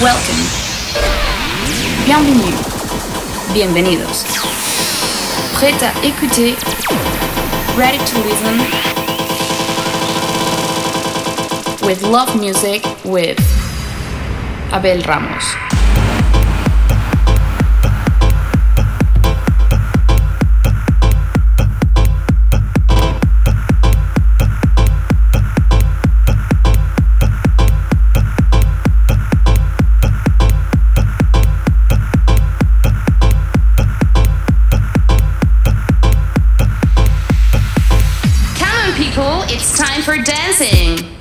Welcome. Bienvenue. Bienvenidos. Prêt à écouter. Ready to listen. With love music with Abel Ramos. For dancing.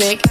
Music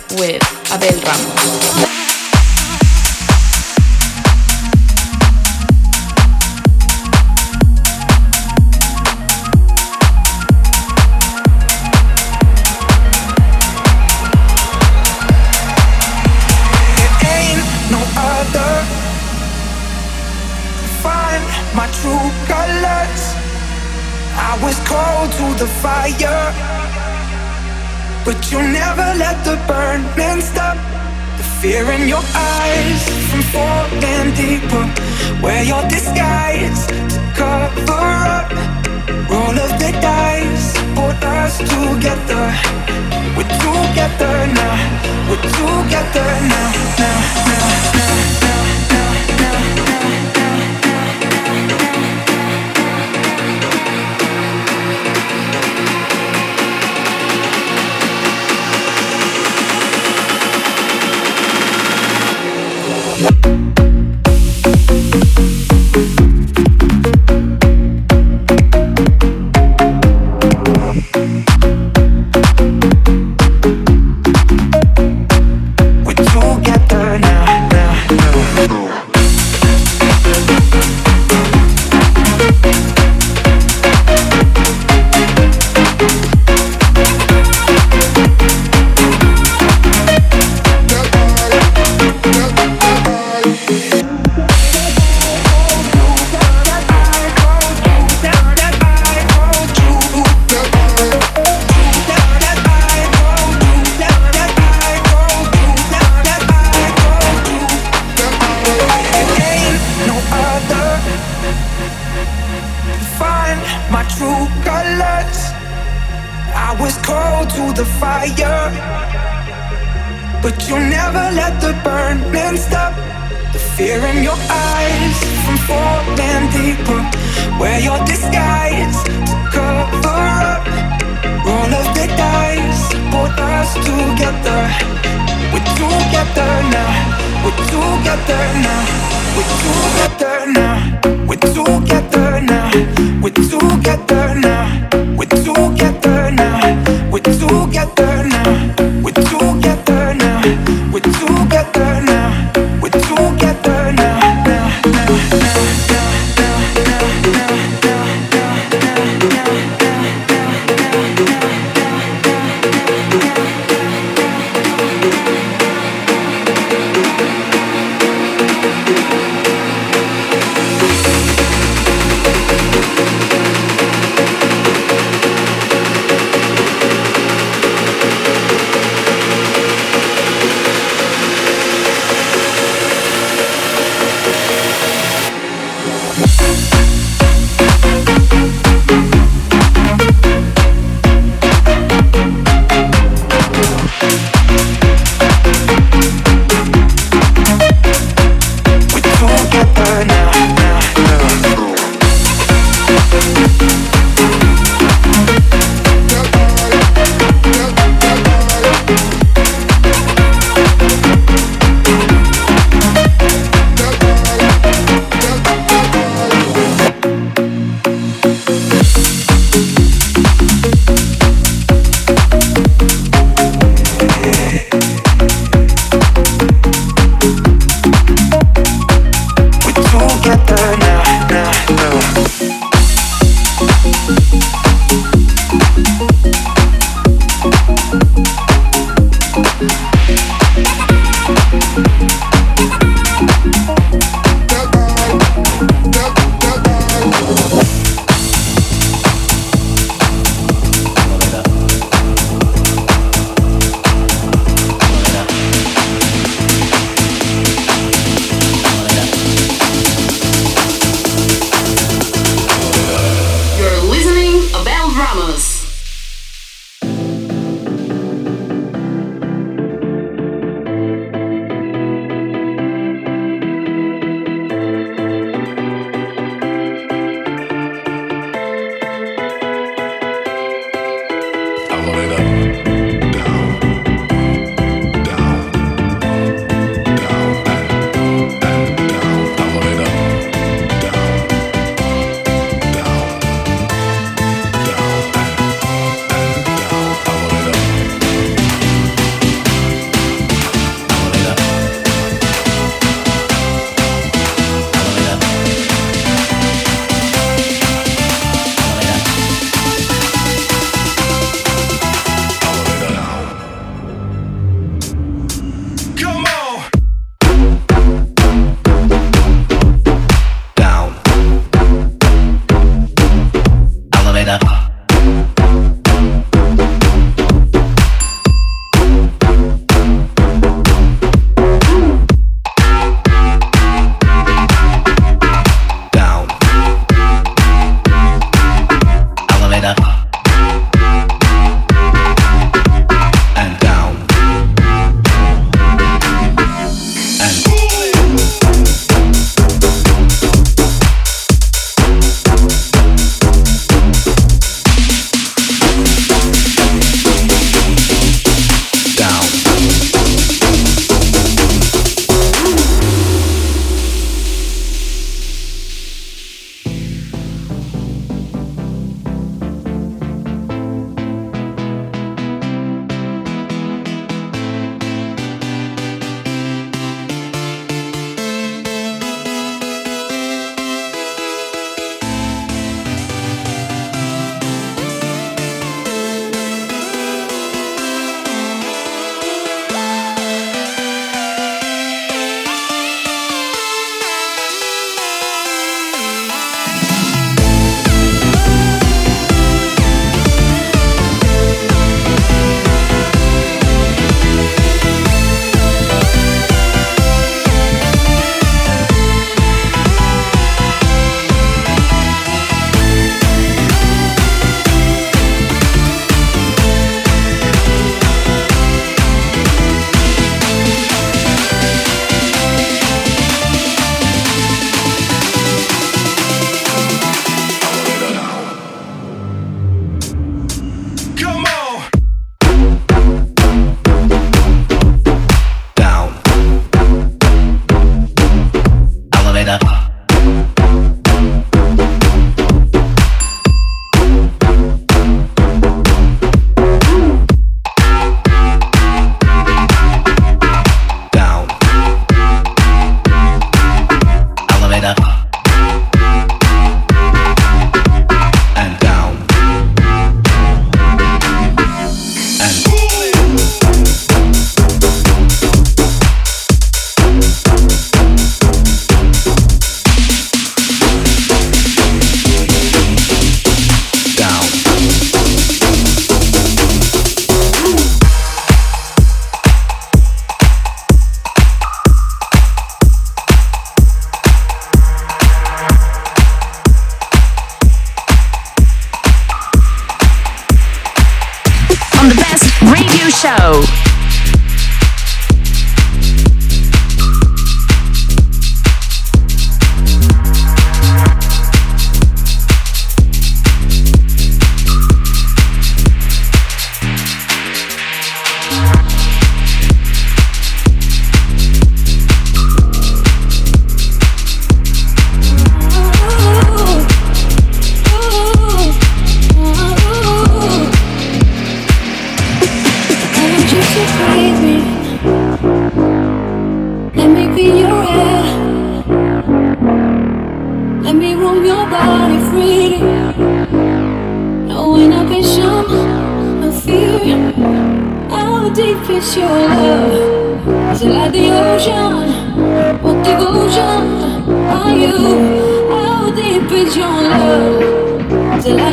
How deep is your love? Till I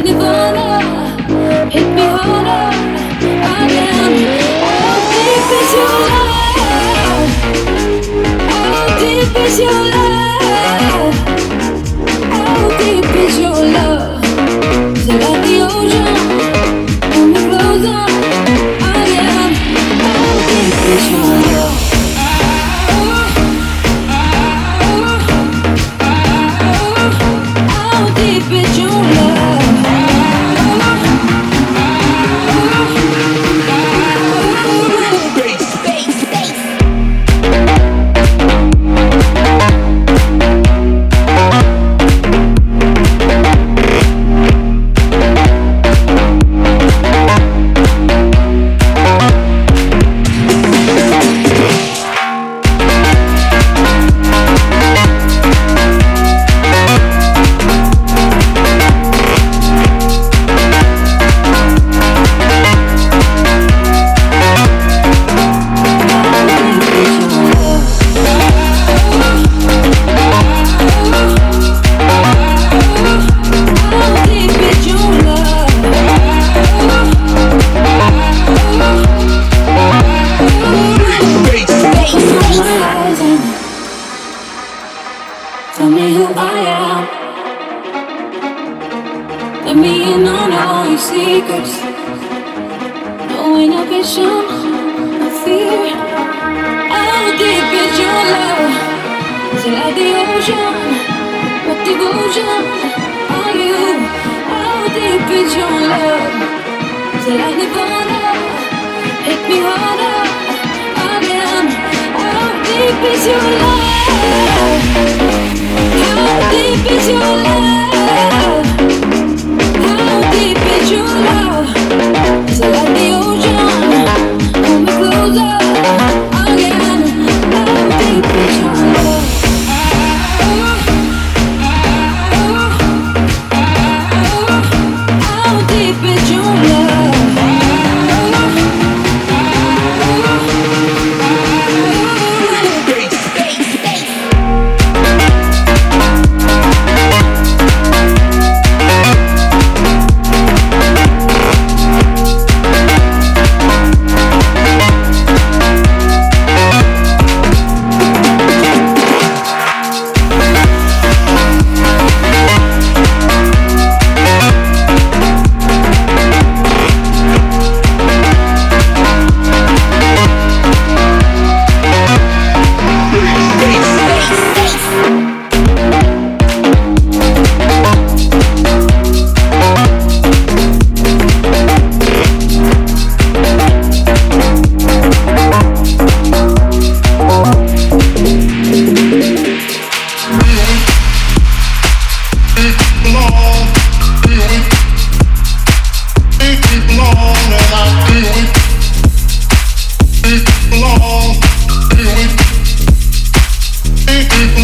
hit me harder. How deep is your love? How deep is your love? How deep is your love? No inhibition, no fear. How deep is your love? Is it the ocean? What devotion are you? How deep is your love? Is it like Nirvana? Hit me harder, again. How deep is your love? How deep is your love? Again, I'll be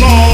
long.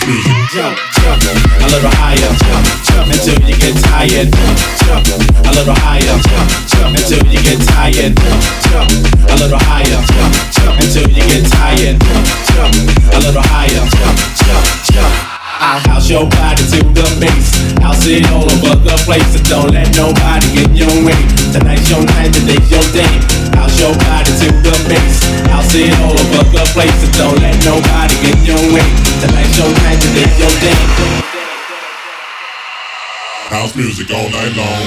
the beat. Jump, jump, a little higher. Jump, jump until you get tired. Jump, jump, a little higher. Jump, jump until you get tired. Jump, jump, a little higher. Jump, jump until you get tired. Jump, jump, a little higher. Jump, jump, jump. I house your body to the base. House it all over the place. And don't let nobody get in your way. Tonight's your night, today's your day. House your body to the base. House it all over the place. And don't let nobody get in your way. Tonight's your night, today's your day. House music all night long.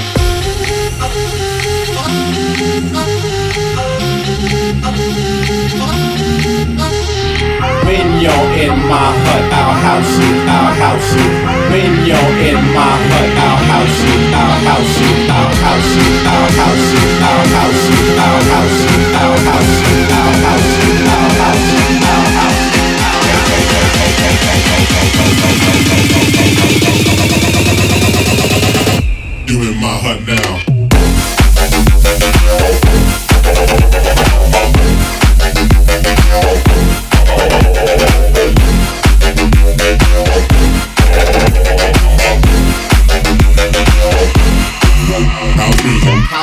When you're in my hut, I'll house you, I'll house you. When you're in my hut, I'll house you, I'll house you, I'll house you, I'll house you, I'll house you, I'll house you, I'll house you, I'll house you, I'll house you, I'll house you. You in my hut now.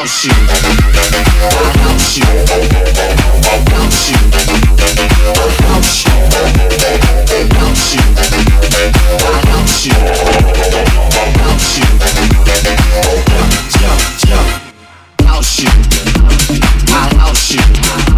I want you. I want you. I want you. I want you. I want you. I want you. You. I you.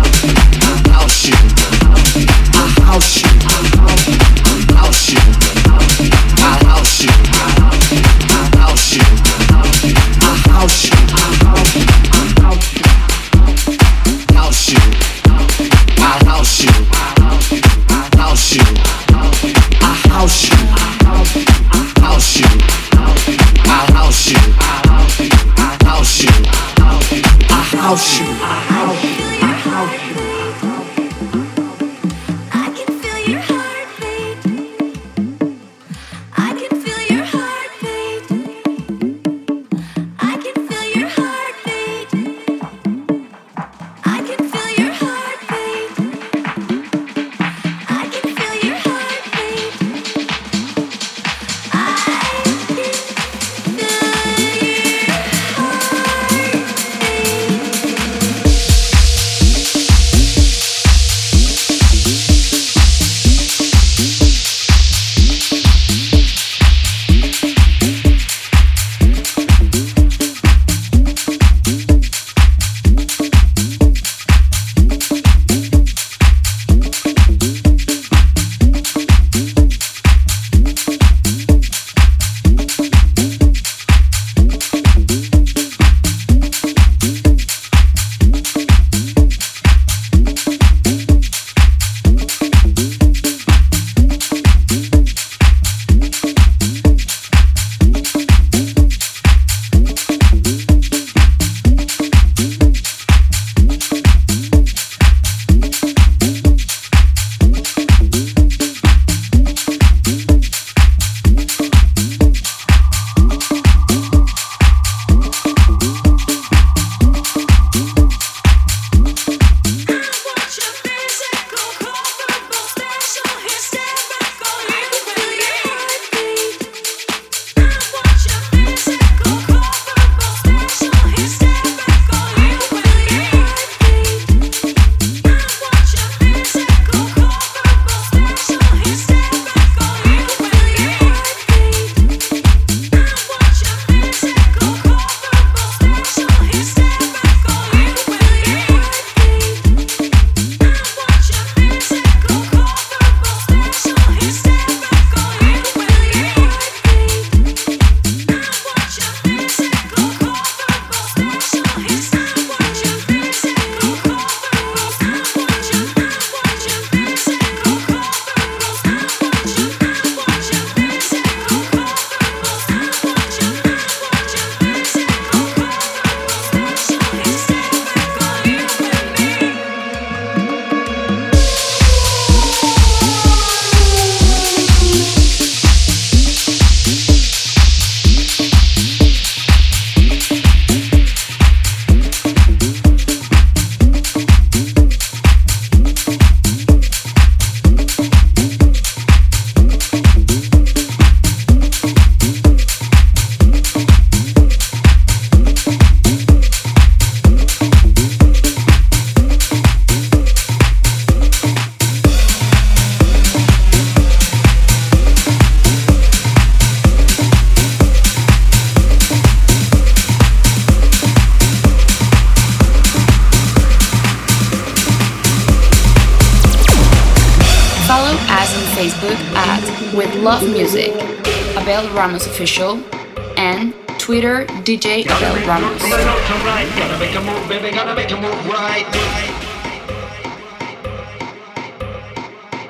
DJ Abel Ramos. Gotta make a move, baby, gotta make a move right.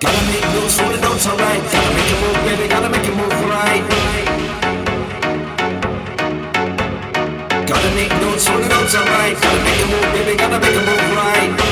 Gotta make the notes. Gotta make a move, baby, gotta make a move right. Gotta make the notes. Gotta make a move, baby, gotta make a move right.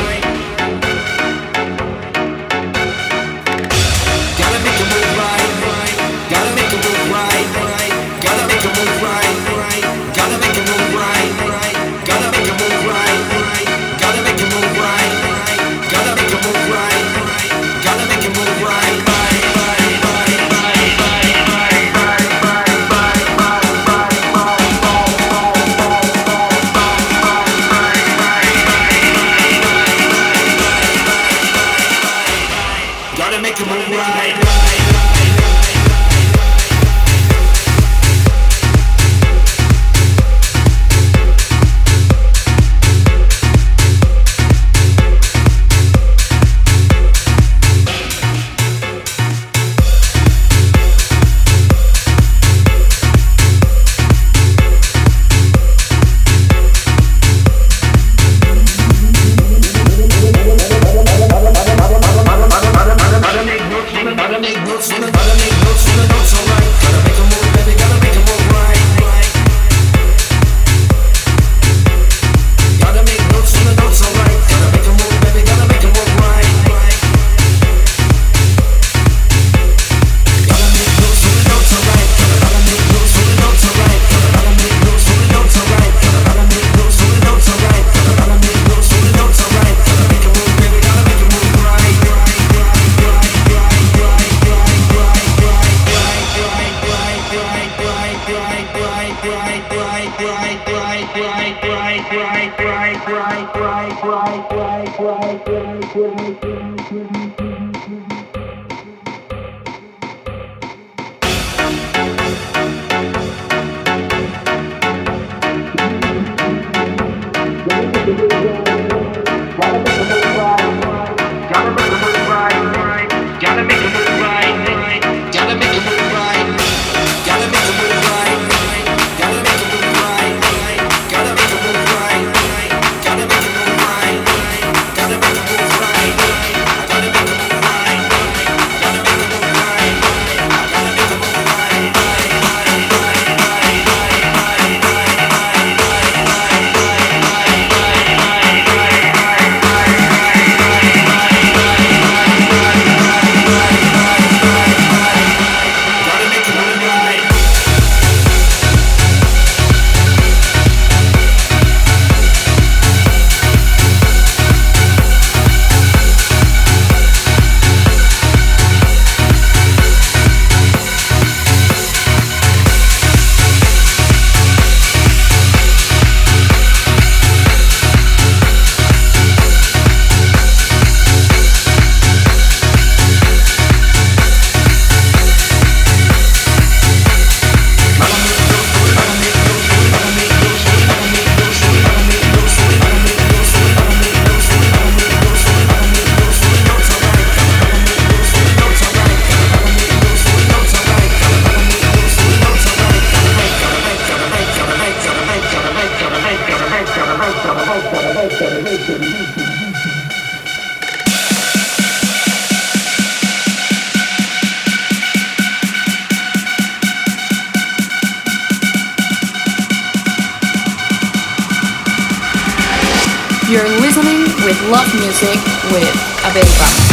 You're listening with Love Music with Abeba.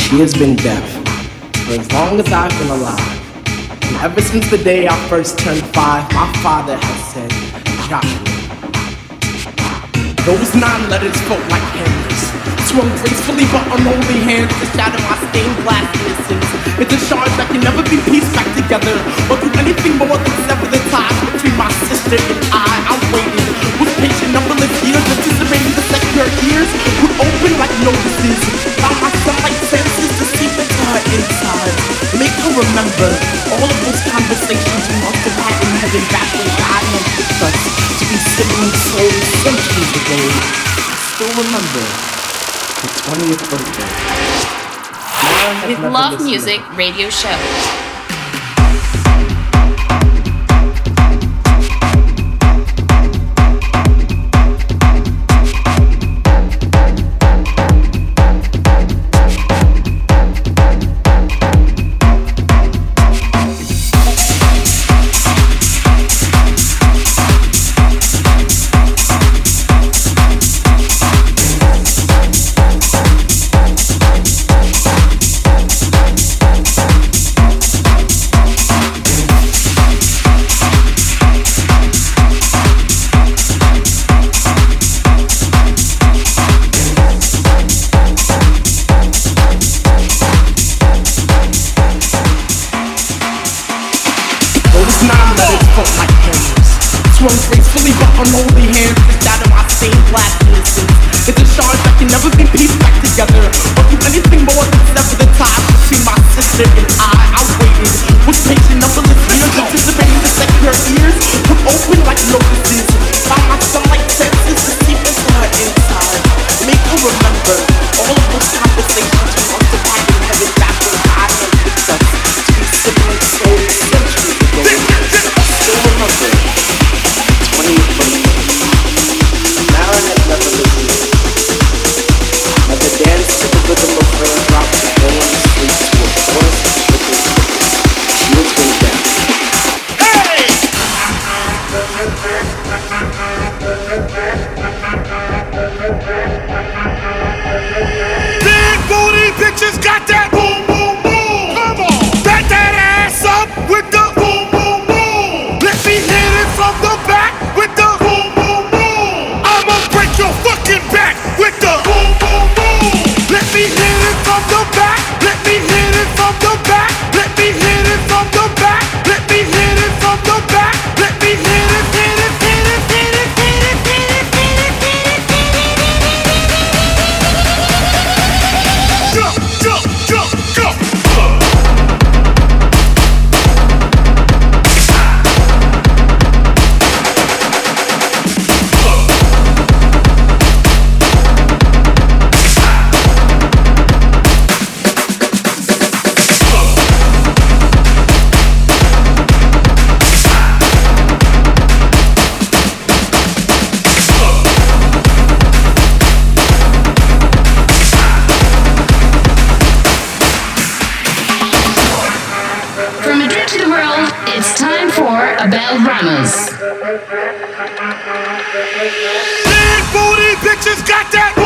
She has been deaf for as long as I've been alive. And ever since the day I first turned five, my father has said, Joshua. Those nine letters felt like hammers, swung gracefully but unholy hands to shatter my stained glass innocence. It's a charge that can never be pieced back together or do anything more than sever the ties between my sister and I. I inside. Make her remember all of those conversations we must have had in heaven back to be centuries ago. I still remember the 20th birthday. With Love Music Radio Show. bitches got that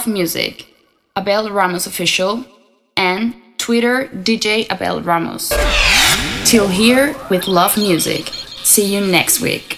Love Music, Abel Ramos Official, and Twitter DJ Abel Ramos. Till here with Love Music. See you next week.